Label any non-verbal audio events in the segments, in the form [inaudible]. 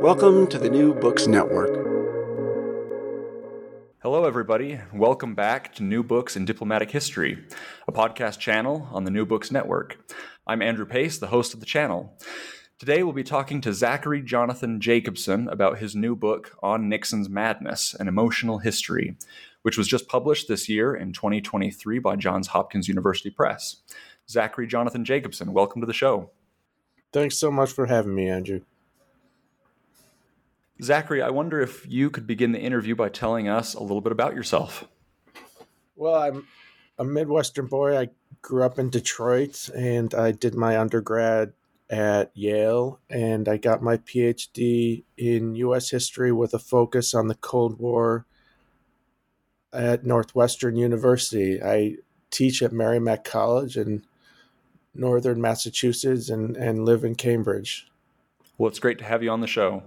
Welcome to the New Books Network. Hello, everybody. Welcome back to New Books in Diplomatic History, a podcast channel on the New Books Network. I'm Andrew Pace, the host of the channel. Today, we'll be talking to Zachary Jonathan Jacobson about his new book on Nixon's Madness An Emotional History, which was just published this year in 2023 by Johns Hopkins University Press. Zachary Jonathan Jacobson, welcome to the show. Thanks so much for having me, Andrew. Zachary, I wonder if you could begin the interview by telling us a little bit about yourself. Well, I'm a Midwestern boy. I grew up in Detroit and I did my undergrad at Yale and I got my PhD in US history with a focus on the Cold War at Northwestern University. I teach at Merrimack College in northern Massachusetts and, and live in Cambridge. Well, it's great to have you on the show.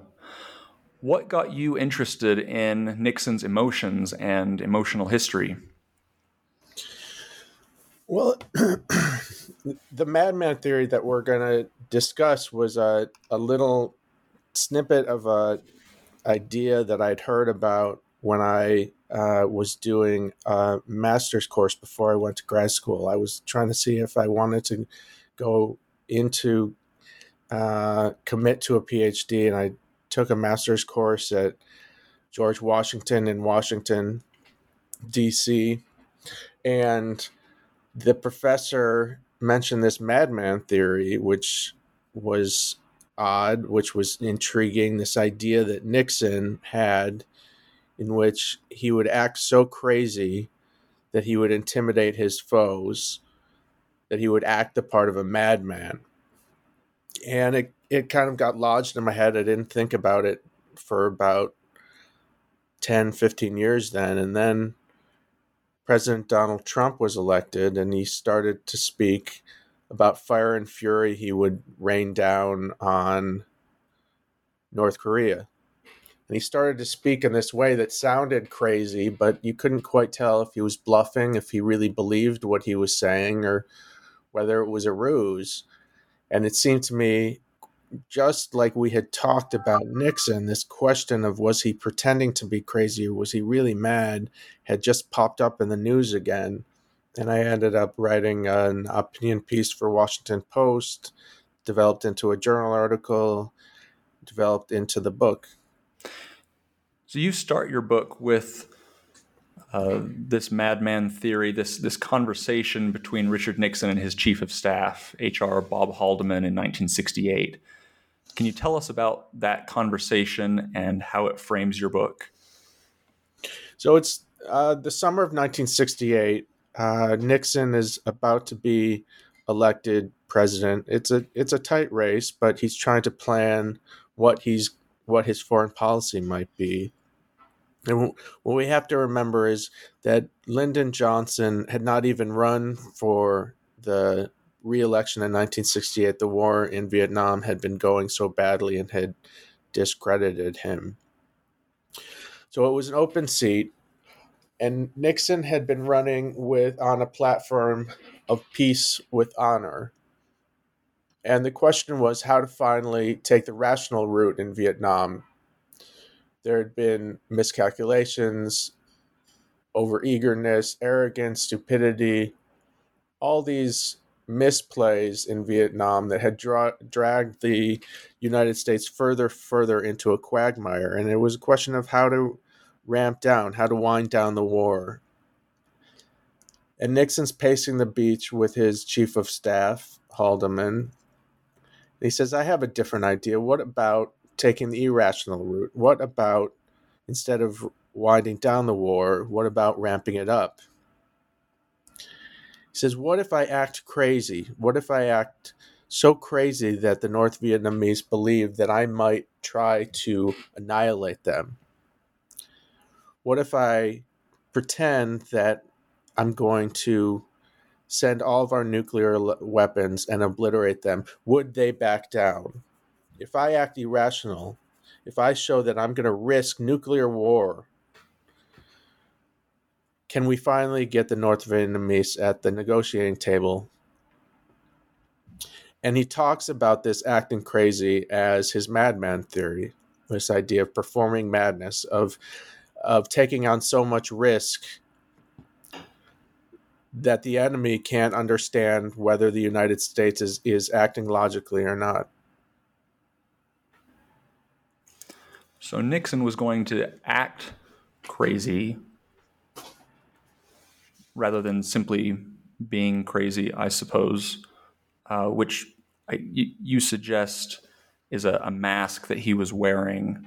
What got you interested in Nixon's emotions and emotional history? Well, [clears throat] the madman theory that we're going to discuss was a, a little snippet of a idea that I'd heard about when I uh, was doing a master's course before I went to grad school. I was trying to see if I wanted to go into uh, commit to a PhD, and I took a master's course at George Washington in Washington, D.C. And the professor mentioned this madman theory, which was odd, which was intriguing. This idea that Nixon had, in which he would act so crazy that he would intimidate his foes, that he would act the part of a madman. And it it kind of got lodged in my head. I didn't think about it for about 10, 15 years then. And then President Donald Trump was elected and he started to speak about fire and fury he would rain down on North Korea. And he started to speak in this way that sounded crazy, but you couldn't quite tell if he was bluffing, if he really believed what he was saying, or whether it was a ruse. And it seemed to me just like we had talked about Nixon, this question of was he pretending to be crazy or was he really mad had just popped up in the news again. And I ended up writing an opinion piece for Washington Post, developed into a journal article, developed into the book. So you start your book with uh, this madman theory, this this conversation between Richard Nixon and his chief of staff, H.R. Bob Haldeman, in 1968. Can you tell us about that conversation and how it frames your book? So it's uh, the summer of 1968. Uh, Nixon is about to be elected president. It's a it's a tight race, but he's trying to plan what he's what his foreign policy might be. And what we have to remember is that Lyndon Johnson had not even run for the re-election in 1968, the war in Vietnam had been going so badly and had discredited him. So it was an open seat, and Nixon had been running with on a platform of peace with honor. And the question was how to finally take the rational route in Vietnam. There had been miscalculations, overeagerness, arrogance, stupidity, all these misplays in Vietnam that had dra- dragged the United States further, further into a quagmire. And it was a question of how to ramp down, how to wind down the war. And Nixon's pacing the beach with his chief of staff, Haldeman. He says, I have a different idea. What about taking the irrational route? What about, instead of winding down the war, what about ramping it up? He says, What if I act crazy? What if I act so crazy that the North Vietnamese believe that I might try to annihilate them? What if I pretend that I'm going to send all of our nuclear weapons and obliterate them? Would they back down? If I act irrational, if I show that I'm going to risk nuclear war can we finally get the North Vietnamese at the negotiating table? And he talks about this acting crazy as his madman theory, this idea of performing madness, of of taking on so much risk that the enemy can't understand whether the United States is, is acting logically or not. So Nixon was going to act crazy rather than simply being crazy, I suppose, uh, which I, you, suggest is a, a mask that he was wearing.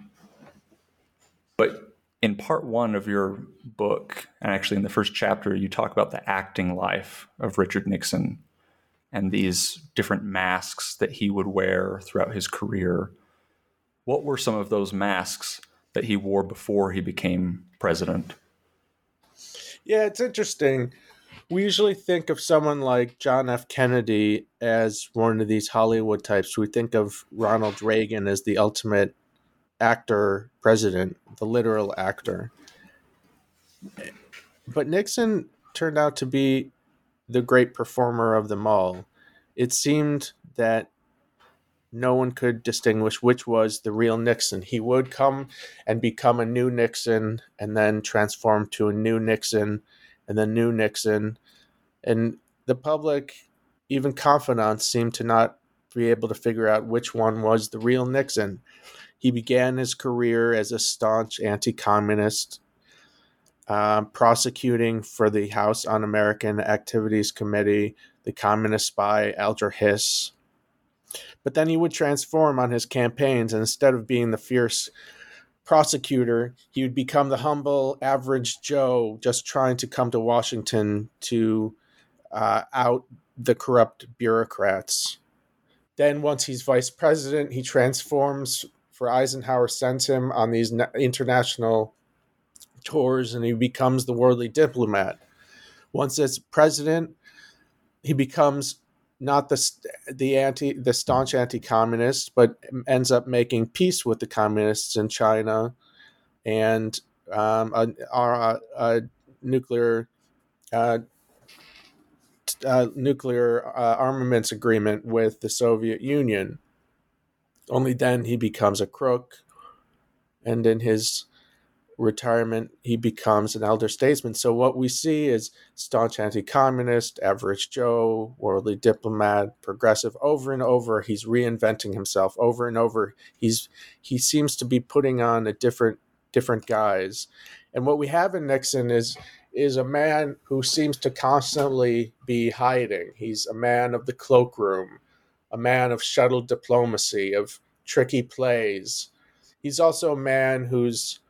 But in part one of your book, and actually in the first chapter, you talk about the acting life of Richard Nixon and these different masks that he would wear throughout his career. What were some of those masks that he wore before he became president? Yeah, it's interesting. We usually think of someone like John F. Kennedy as one of these Hollywood types. We think of Ronald Reagan as the ultimate actor president, the literal actor. But Nixon turned out to be the great performer of them all. It seemed that no one could distinguish which was the real Nixon. He would come and become a new Nixon and then transform to a new Nixon and then new Nixon. And the public, even confidants, seemed to not be able to figure out which one was the real Nixon. He began his career as a staunch anti communist, uh, prosecuting for the House Un American Activities Committee the communist spy Alger Hiss but then he would transform on his campaigns, and instead of being the fierce prosecutor, he would become the humble, average Joe just trying to come to Washington to uh, out the corrupt bureaucrats. Then, once he's vice president, he transforms for Eisenhower sends him on these international tours and he becomes the worldly diplomat. Once as president, he becomes not the the anti the staunch anti-communist, but ends up making peace with the communists in China, and um, a, a, a, nuclear uh, uh, nuclear uh, armaments agreement with the Soviet Union. Only then he becomes a crook, and in his retirement, he becomes an elder statesman. So what we see is staunch anti-communist, average Joe, worldly diplomat, progressive. Over and over, he's reinventing himself. Over and over, he's he seems to be putting on a different different guise. And what we have in Nixon is is a man who seems to constantly be hiding. He's a man of the cloakroom, a man of shuttle diplomacy, of tricky plays. He's also a man who's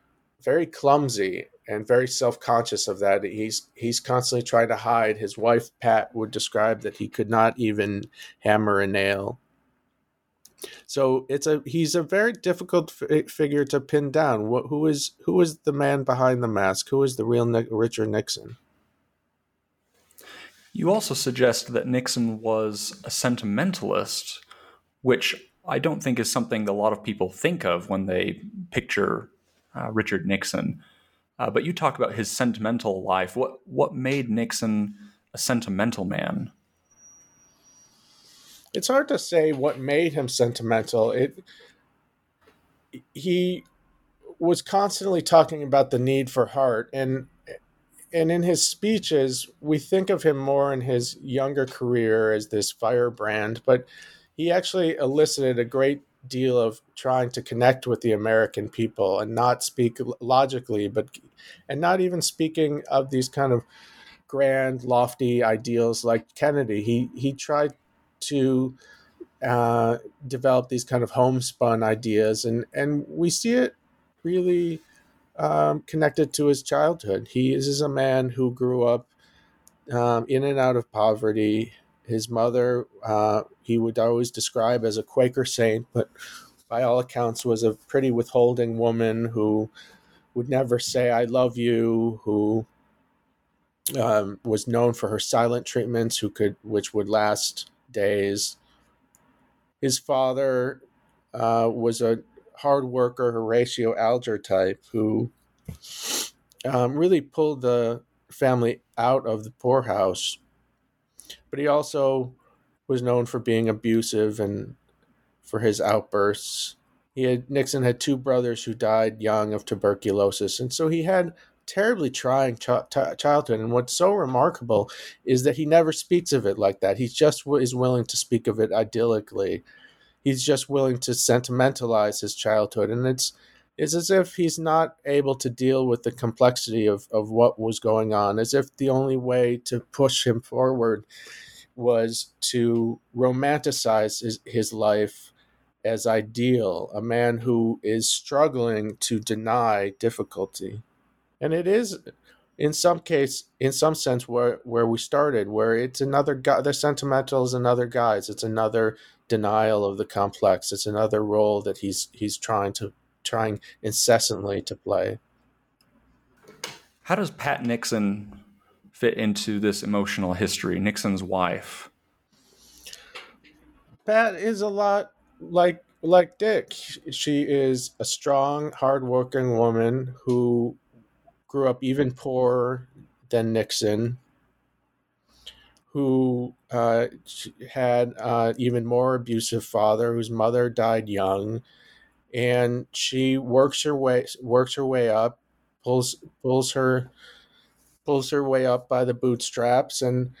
very clumsy and very self-conscious of that. He's he's constantly trying to hide. His wife Pat would describe that he could not even hammer a nail. So it's a he's a very difficult f- figure to pin down. What who is who is the man behind the mask? Who is the real Nick, Richard Nixon? You also suggest that Nixon was a sentimentalist, which I don't think is something that a lot of people think of when they picture uh, Richard Nixon. Uh, but you talk about his sentimental life. What what made Nixon a sentimental man? It's hard to say what made him sentimental. It he was constantly talking about the need for heart and and in his speeches we think of him more in his younger career as this firebrand but he actually elicited a great deal of trying to connect with the American people and not speak logically, but and not even speaking of these kind of grand, lofty ideals like Kennedy. He he tried to uh, develop these kind of homespun ideas, and and we see it really um, connected to his childhood. He is, a man who grew up um, in and out of poverty. His mother, uh, he would always describe as a Quaker saint, but by all accounts was a pretty withholding woman who would never say "I love you," who um, was known for her silent treatments, who could which would last days. His father uh, was a hard worker, Horatio Alger type, who um, really pulled the family out of the poorhouse but he also was known for being abusive and for his outbursts. He had Nixon had two brothers who died young of tuberculosis, and so he had terribly trying ch- childhood. And what's so remarkable is that he never speaks of it like that. He just w- is willing to speak of it idyllically. He's just willing to sentimentalize his childhood, and it's it's as if he's not able to deal with the complexity of, of what was going on, as if the only way to push him forward was to romanticize his, his life as ideal, a man who is struggling to deny difficulty. And it is in some case, in some sense, where where we started, where it's another guy. The sentimental is another guise. It's another denial of the complex. It's another role that he's he's trying to trying incessantly to play. How does Pat Nixon fit into this emotional history? Nixon's wife. Pat is a lot like like Dick. She is a strong, hardworking woman who grew up even poorer than Nixon, who uh, had uh, even more abusive father, whose mother died young, and she works her way works her way up, pulls pulls her pulls her way up by the bootstraps and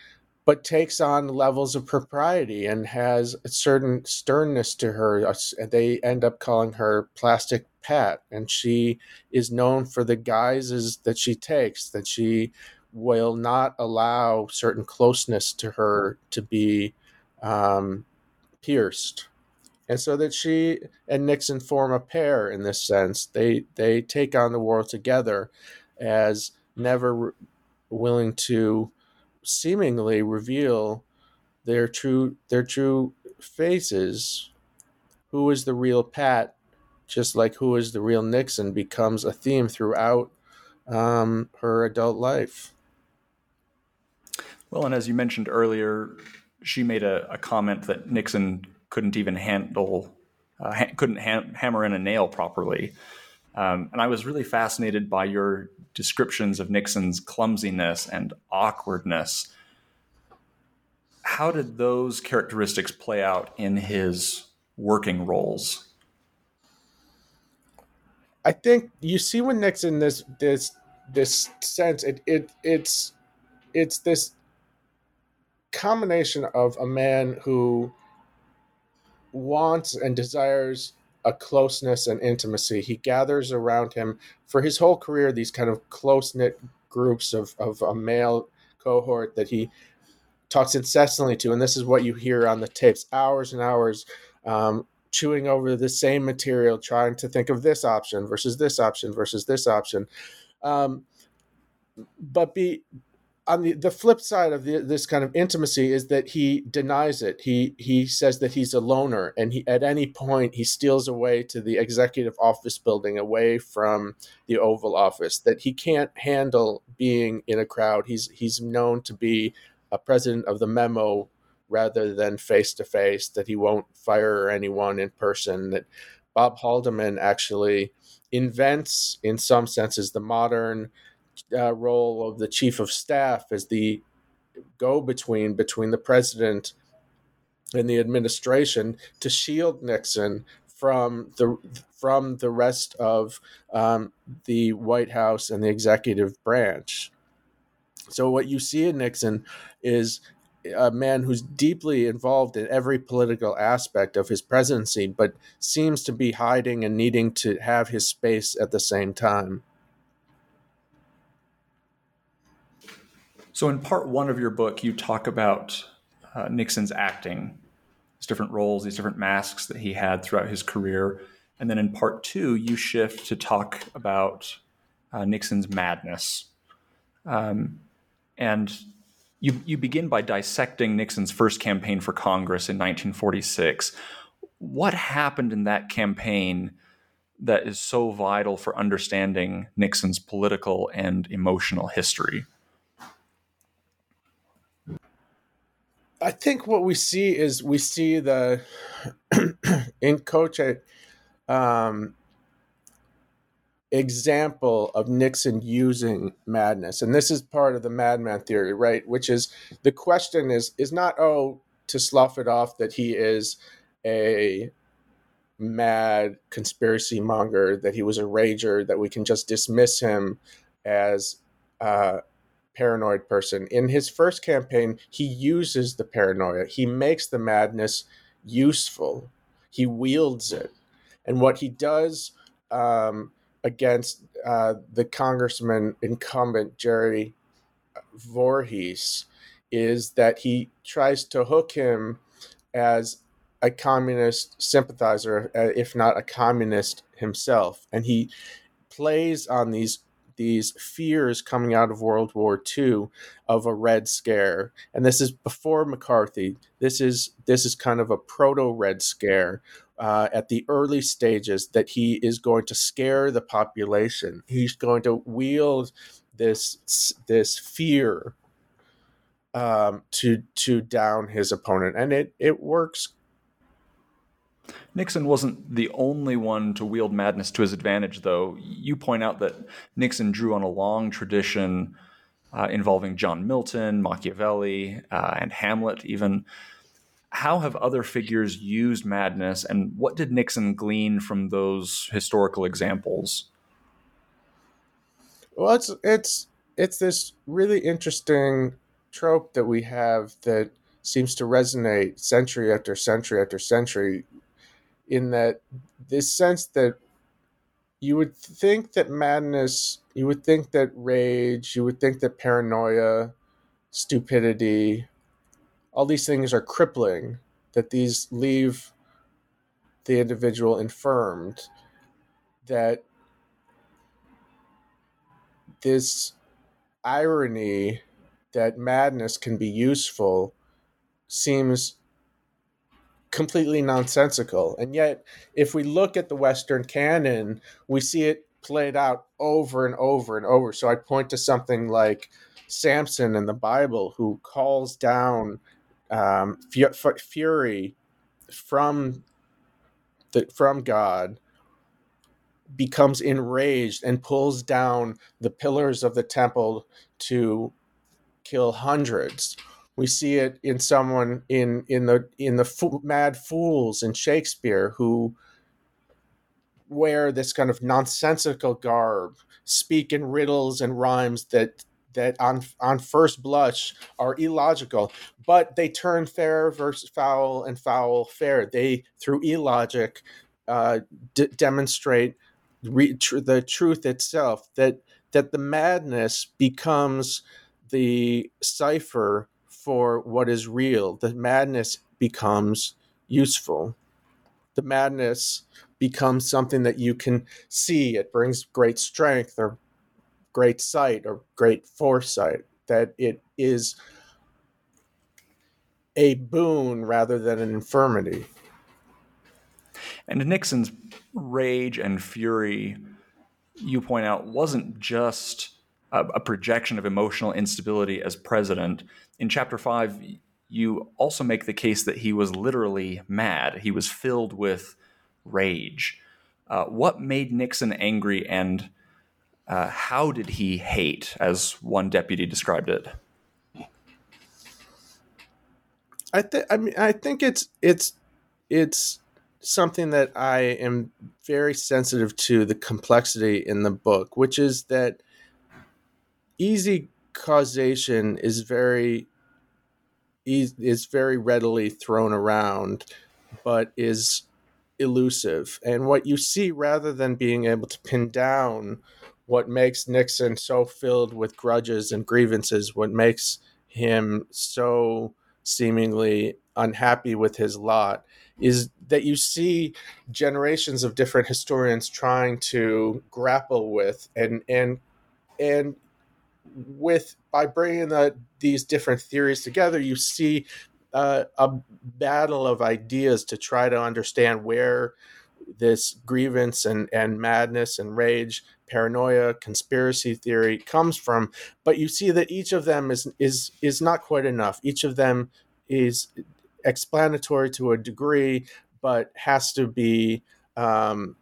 but takes on levels of propriety and has a certain sternness to her. And They end up calling her Plastic Pat, and she is known for the guises that she takes, that she will not allow certain closeness to her to be um, pierced and so that she and Nixon form a pair in this sense. They they take on the world together as never willing to seemingly reveal their true their true faces. Who is the real Pat? Just like who is the real Nixon becomes a theme throughout um, her adult life. Well, and as you mentioned earlier, she made a, a comment that Nixon couldn't even handle, uh, ha- couldn't ha- hammer in a nail properly. Um, and I was really fascinated by your descriptions of Nixon's clumsiness and awkwardness. How did those characteristics play out in his working roles? I think you see when Nixon this this this sense it, it it's it's this combination of a man who wants and desires a closeness and intimacy. He gathers around him for his whole career these kind of close knit groups of, of a male cohort that he talks incessantly to. And this is what you hear on the tapes hours and hours, um, chewing over the same material, trying to think of this option versus this option versus this option. Um, but be on the, the flip side of the, this kind of intimacy is that he denies it. He he says that he's a loner, and he at any point he steals away to the executive office building, away from the Oval Office. That he can't handle being in a crowd. He's he's known to be a president of the memo rather than face to face. That he won't fire anyone in person. That Bob Haldeman actually invents, in some senses, the modern uh, role of the chief of staff as the go between between the president and the administration to shield Nixon from the from the rest of um, the White House and the executive branch. So what you see in Nixon is a man who's deeply involved in every political aspect of his presidency, but seems to be hiding and needing to have his space at the same time. So, in part one of your book, you talk about uh, Nixon's acting, his different roles, these different masks that he had throughout his career. And then in part two, you shift to talk about uh, Nixon's madness. Um, and you, you begin by dissecting Nixon's first campaign for Congress in 1946. What happened in that campaign that is so vital for understanding Nixon's political and emotional history? I think what we see is we see the [clears throat] in coach um, example of Nixon using madness, and this is part of the madman theory, right? Which is the question is is not oh to slough it off that he is a mad conspiracy monger, that he was a rager, that we can just dismiss him as uh, paranoid person. In his first campaign, he uses the paranoia. He makes the madness useful. He wields it. And what he does um, against uh, the congressman incumbent, Jerry Voorhis, is that he tries to hook him as a communist sympathizer, uh, if not a communist himself. And he plays on these these fears coming out of World War II of a Red Scare, and this is before McCarthy. This is this is kind of a proto Red Scare uh, at the early stages that he is going to scare the population. He's going to wield this this fear um, to to down his opponent, and it it works Nixon wasn't the only one to wield madness to his advantage, though. You point out that Nixon drew on a long tradition uh, involving John Milton, Machiavelli, uh, and Hamlet, even. How have other figures used madness, and what did Nixon glean from those historical examples? Well, it's it's it's this really interesting trope that we have that seems to resonate century after century after century in that this sense that you would think that madness, you would think that rage, you would think that paranoia, stupidity, all these things are crippling, that these leave the individual infirmed, that this irony that madness can be useful seems completely nonsensical. And yet, if we look at the Western canon, we see it played out over and over and over. So I point to something like Samson in the Bible, who calls down um, fury from the, from God, becomes enraged and pulls down the pillars of the temple to kill hundreds. We see it in someone in in the in the fo- mad fools in Shakespeare who wear this kind of nonsensical garb, speak in riddles and rhymes that that on on first blush are illogical, but they turn fair versus foul and foul fair. They through illogic uh, d- demonstrate re- tr- the truth itself that that the madness becomes the cipher for what is real, the madness becomes useful. The madness becomes something that you can see. It brings great strength or great sight or great foresight, that it is a boon rather than an infirmity. And Nixon's rage and fury, you point out, wasn't just a, projection of emotional instability as president. In chapter five, you also make the case that he was literally mad. He was filled with rage. Uh, what made Nixon angry, and uh, how did he hate, as one deputy described it? I think. I mean, I think it's it's it's something that I am very sensitive to the complexity in the book, which is that easy causation is very is very readily thrown around, but is elusive. And what you see, rather than being able to pin down what makes Nixon so filled with grudges and grievances, what makes him so seemingly unhappy with his lot, is that you see generations of different historians trying to grapple with and and and with by bringing the, these different theories together, you see uh, a battle of ideas to try to understand where this grievance and, and madness and rage, paranoia, conspiracy theory comes from. But you see that each of them is is is not quite enough. Each of them is explanatory to a degree, but has to be um,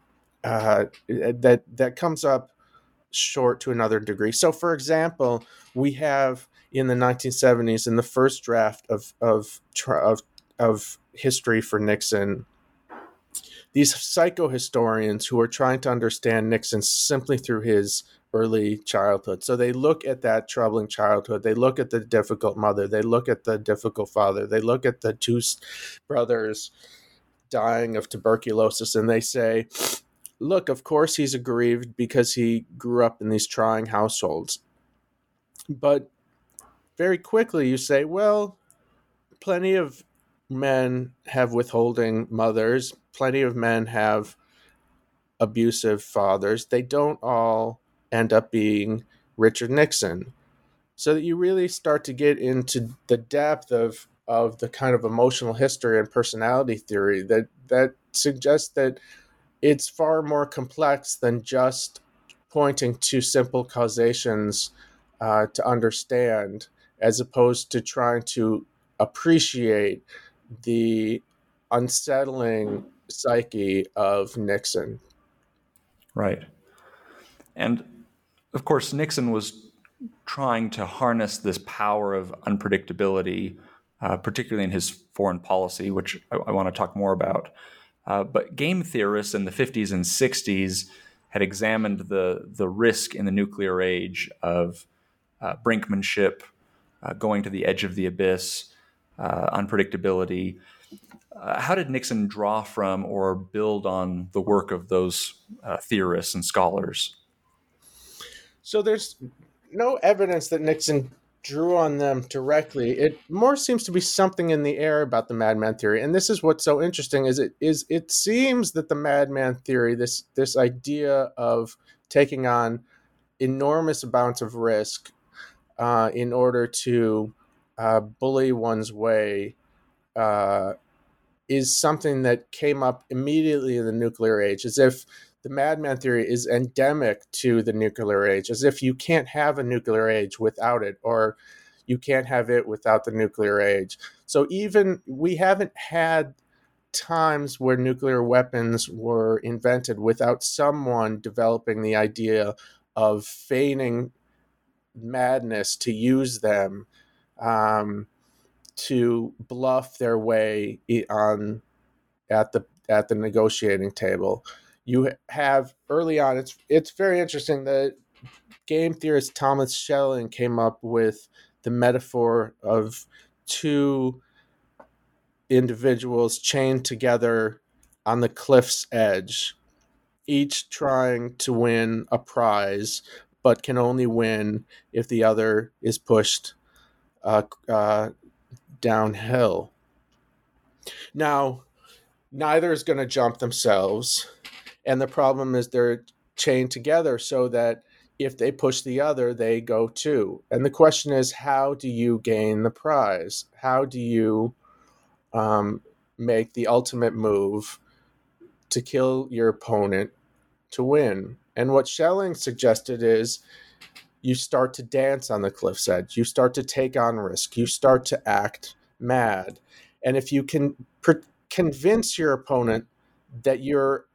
uh, that that comes up short to another degree. So, for example, we have in the 1970s, in the first draft of of of, of history for Nixon, these psychohistorians who are trying to understand Nixon simply through his early childhood. So they look at that troubling childhood. They look at the difficult mother. They look at the difficult father. They look at the two brothers dying of tuberculosis and they say, look, of course he's aggrieved because he grew up in these trying households. But very quickly you say, well, plenty of men have withholding mothers, plenty of men have abusive fathers. They don't all end up being Richard Nixon. So that you really start to get into the depth of of the kind of emotional history and personality theory that that suggests that it's far more complex than just pointing to simple causations uh, to understand, as opposed to trying to appreciate the unsettling psyche of Nixon. Right. And of course, Nixon was trying to harness this power of unpredictability, uh, particularly in his foreign policy, which I, I want to talk more about. Uh, but game theorists in the 50s and 60s had examined the, the risk in the nuclear age of uh, brinkmanship, uh, going to the edge of the abyss, uh, unpredictability. Uh, how did Nixon draw from or build on the work of those theorists and scholars? So there's no evidence that Nixon drew on them directly. It more seems to be something in the air about the madman theory. And this is what's so interesting is it is it seems that the madman theory, this this idea of taking on enormous amounts of risk uh, in order to uh, bully one's way uh, is something that came up immediately in the nuclear age, as if the madman theory is endemic to the nuclear age, as if you can't have a nuclear age without it, or you can't have it without the nuclear age. So even we haven't had times where nuclear weapons were invented without someone developing the idea of feigning madness to use them um, to bluff their way on at the at the negotiating table you have early on it's it's very interesting that game theorist Thomas Schelling came up with the metaphor of two individuals chained together on the cliff's edge each trying to win a prize but can only win if the other is pushed uh, uh, downhill. Now neither is going to jump themselves and the problem is they're chained together so that if they push the other, they go too. And the question is, how do you gain the prize? How do you um, make the ultimate move to kill your opponent to win? And what Schelling suggested is you start to dance on the cliff's edge, you start to take on risk, you start to act mad. And if you can per- convince your opponent that you're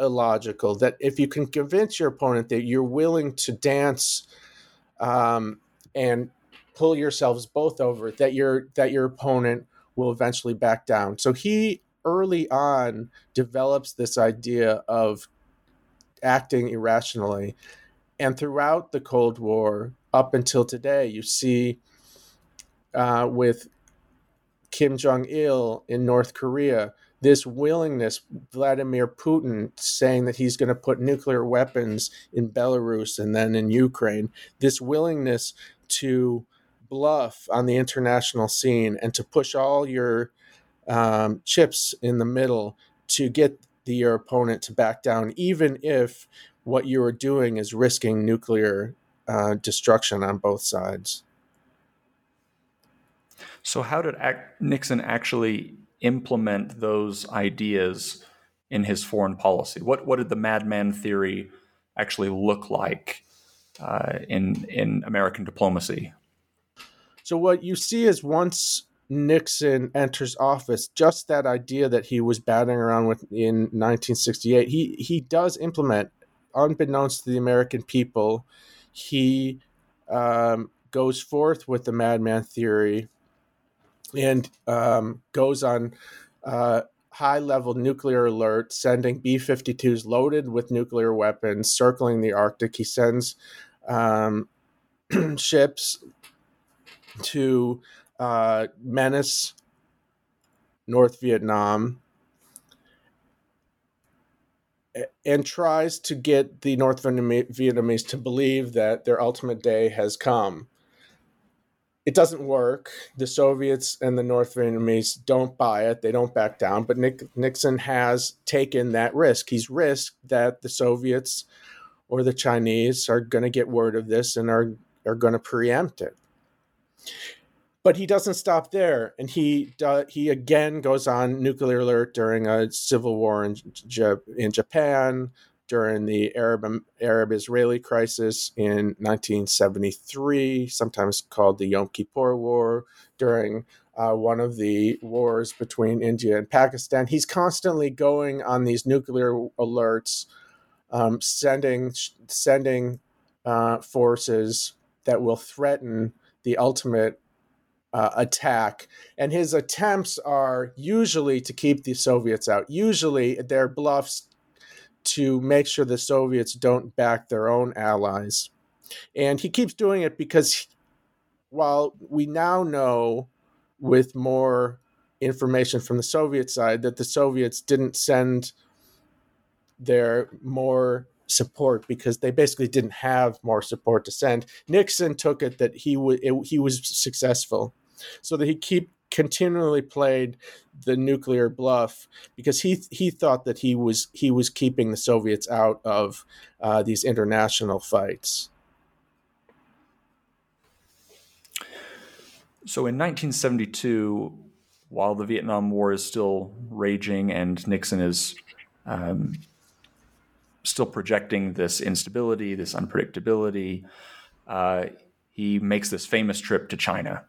illogical. That if you can convince your opponent that you're willing to dance um, and pull yourselves both over, that your that your opponent will eventually back down. So he early on develops this idea of acting irrationally. And throughout the Cold War, up until today, you see uh, with Kim Jong il in North Korea, this willingness, Vladimir Putin saying that he's going to put nuclear weapons in Belarus and then in Ukraine, this willingness to bluff on the international scene and to push all your um, chips in the middle to get the, your opponent to back down, even if what you are doing is risking nuclear uh, destruction on both sides. So, how did Nixon actually implement those ideas in his foreign policy? What what did the madman theory actually look like uh, in in American diplomacy? So, what you see is once Nixon enters office, just that idea that he was batting around with in 1968, he he does implement, unbeknownst to the American people, he um, goes forth with the madman theory and um, goes on uh, high level nuclear alert, sending B 52s loaded with nuclear weapons circling the Arctic. He sends um, [clears throat] ships to uh, menace North Vietnam and tries to get the North Vietnamese to believe that their ultimate day has come. It doesn't work. The Soviets and the North Vietnamese don't buy it. They don't back down. But Nick, Nixon has taken that risk. He's risked that the Soviets or the Chinese are going to get word of this and are, are going to preempt it but he doesn't stop there, and he uh, he again goes on nuclear alert during a civil war in in Japan, during the Arab Arab Israeli crisis in 1973, sometimes called the Yom Kippur War, during uh, one of the wars between India and Pakistan. He's constantly going on these nuclear alerts, um, sending sending uh, forces that will threaten the ultimate uh, attack. And his attempts are usually to keep the Soviets out. Usually, they're bluffs to make sure the Soviets don't back their own allies. And he keeps doing it because while we now know with more information from the Soviet side that the Soviets didn't send their more support because they basically didn't have more support to send. Nixon took it that he was he was successful so that he keep continually played the nuclear bluff because he he thought that he was he was keeping the Soviets out of uh, these international fights. So in 1972, while the Vietnam War is still raging and Nixon is um, still projecting this instability, this unpredictability, uh, he makes this famous trip to China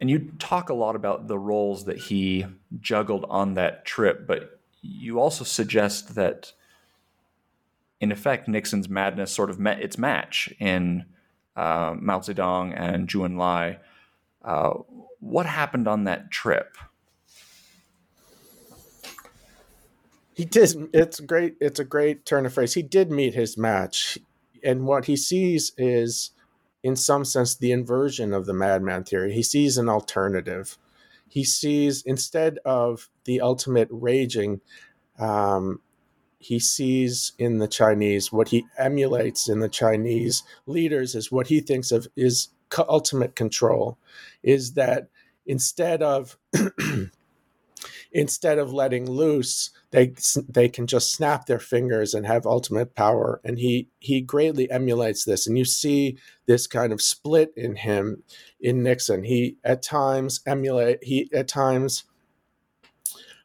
and you talk a lot about the roles that he juggled on that trip, but you also suggest that, in effect, Nixon's madness sort of met its match in uh, Mao Zedong and Zhou Enlai. Uh, what happened on that trip? He did. It's great. It's a great turn of phrase. He did meet his match, and what he sees is in some sense, the inversion of the madman theory. He sees an alternative. He sees, instead of the ultimate raging, um, he sees in the Chinese what he emulates in the Chinese leaders is what he thinks of is ultimate control. Is that instead of [clears throat] instead of letting loose, they they can just snap their fingers and have ultimate power. And he he greatly emulates this, and you see this kind of split in him in Nixon. He at times emulate he at times.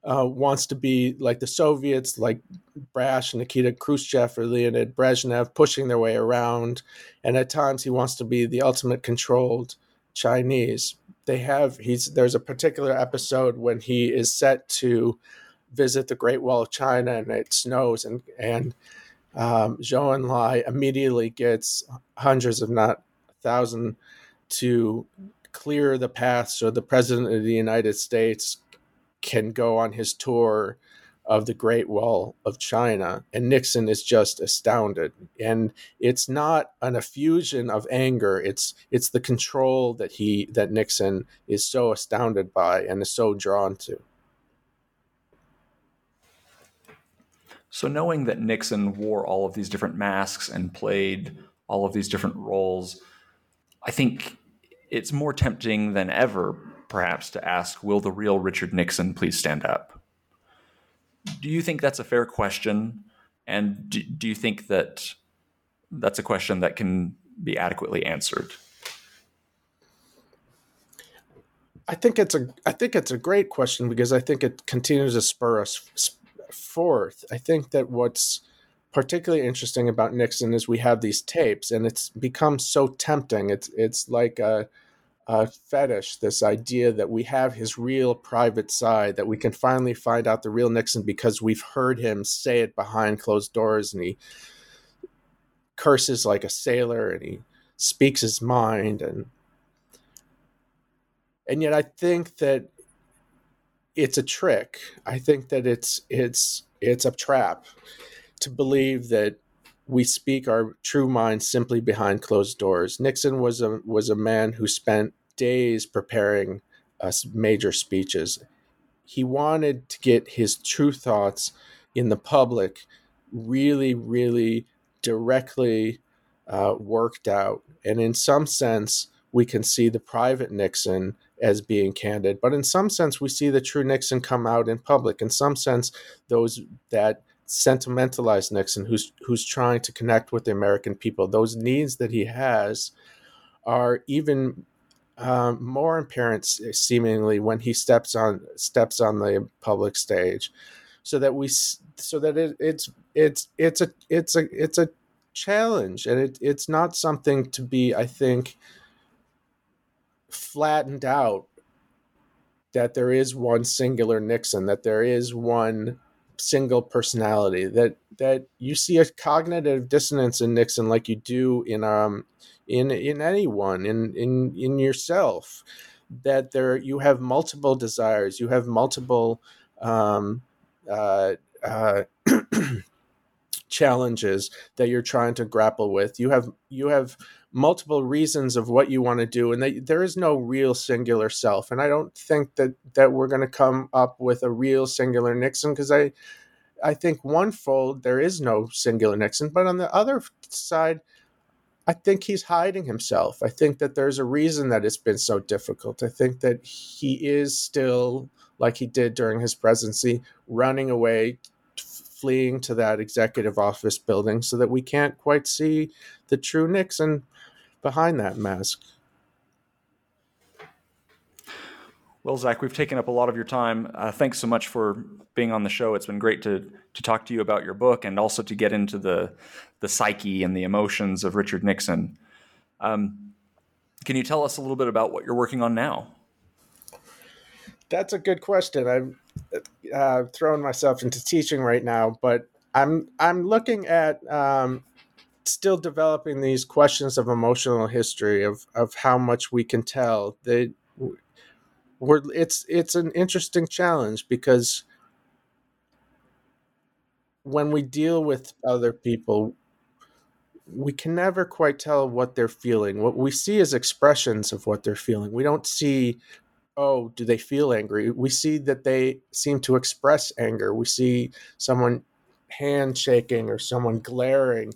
Uh, wants to be like the Soviets, like brash Nikita Khrushchev or Leonid Brezhnev, pushing their way around. And at times he wants to be the ultimate controlled Chinese they have he's there's a particular episode when he is set to visit the Great Wall of China and it snows and and um, Zhou Enlai immediately gets hundreds, if not a thousand, to clear the path so the president of the United States can go on his tour of the Great Wall of China. And Nixon is just astounded. And it's not an effusion of anger. It's it's the control that he that Nixon is so astounded by and is so drawn to. So knowing that Nixon wore all of these different masks and played all of these different roles, I think it's more tempting than ever, perhaps, to ask, will the real Richard Nixon please stand up? Do you think that's a fair question? And do, do you think that that's a question that can be adequately answered? I think it's a I think it's a great question because I think it continues to spur us forth. I think that what's particularly interesting about Nixon is we have these tapes, and it's become so tempting. It's it's like a uh, fetish, this idea that we have his real private side, that we can finally find out the real Nixon because we've heard him say it behind closed doors and he curses like a sailor and he speaks his mind and and yet I think that it's a trick. I think that it's it's it's a trap to believe that we speak our true minds simply behind closed doors. Nixon was a was a man who spent days preparing uh, major speeches. He wanted to get his true thoughts in the public really, really directly uh, worked out. And in some sense, we can see the private Nixon as being candid, but in some sense, we see the true Nixon come out in public. In some sense, those that sentimentalized Nixon, who's who's trying to connect with the American people. Those needs that he has are even uh, more apparent, seemingly, when he steps on steps on the public stage, so that we so that it, it's it's it's a it's a it's a challenge, and it, it's not something to be, I think, flattened out. That there is one singular Nixon, that there is one single personality that that you see a cognitive dissonance in Nixon like you do in um in in anyone in in in yourself that there you have multiple desires you have multiple um uh, uh [clears throat] challenges that you're trying to grapple with. You have you have multiple reasons of what you want to do and they, there is no real singular self and i don't think that that we're going to come up with a real singular nixon because i i think one fold there is no singular nixon but on the other side i think he's hiding himself i think that there's a reason that it's been so difficult i think that he is still like he did during his presidency running away fleeing to that executive office building so that we can't quite see the true nixon behind that mask. Well, Zach, we've taken up a lot of your time. Uh, thanks so much for being on the show. It's been great to to talk to you about your book and also to get into the the psyche and the emotions of Richard Nixon. Um, can you tell us a little bit about what you're working on now? That's a good question. I'm uh, throwing myself into teaching right now, but I'm I'm looking at um, still developing these questions of emotional history of of how much we can tell. They we're it's it's an interesting challenge because when we deal with other people we can never quite tell what they're feeling. What we see is expressions of what they're feeling. We don't see oh do they feel angry? We see that they seem to express anger. We see someone handshaking or someone glaring.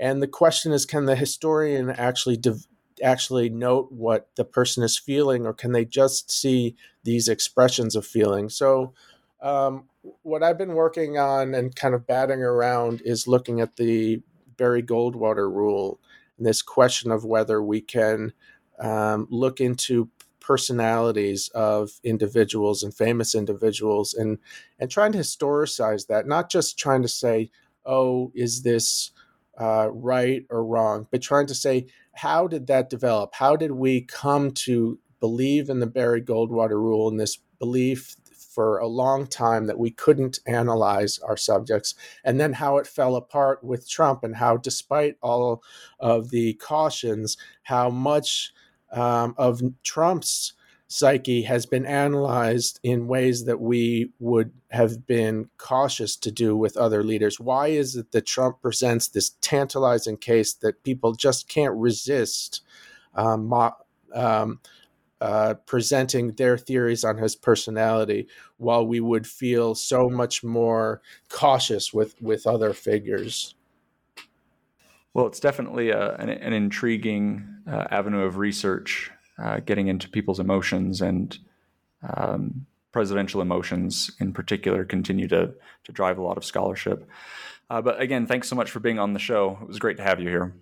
And the question is, can the historian actually div- actually note what the person is feeling, or can they just see these expressions of feeling? So, um, what I've been working on and kind of batting around is looking at the Barry Goldwater rule and this question of whether we can um, look into personalities of individuals and famous individuals and and trying to historicize that not just trying to say oh is this uh, right or wrong, but trying to say, how did that develop? How did we come to believe in the Barry Goldwater rule and this belief for a long time that we couldn't analyze our subjects, and then how it fell apart with Trump, and how, despite all of the cautions, how much um, of Trump's psyche has been analyzed in ways that we would have been cautious to do with other leaders. Why is it that Trump presents this tantalizing case that people just can't resist um, um, uh, presenting their theories on his personality, while we would feel so much more cautious with with other figures? Well, it's definitely a, an, an, intriguing uh, avenue of research uh, getting into people's emotions and um, presidential emotions in particular continue to to drive a lot of scholarship. Uh, but again, thanks so much for being on the show. It was great to have you here.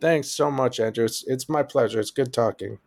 Thanks so much, Andrew. It's, it's my pleasure. It's good talking.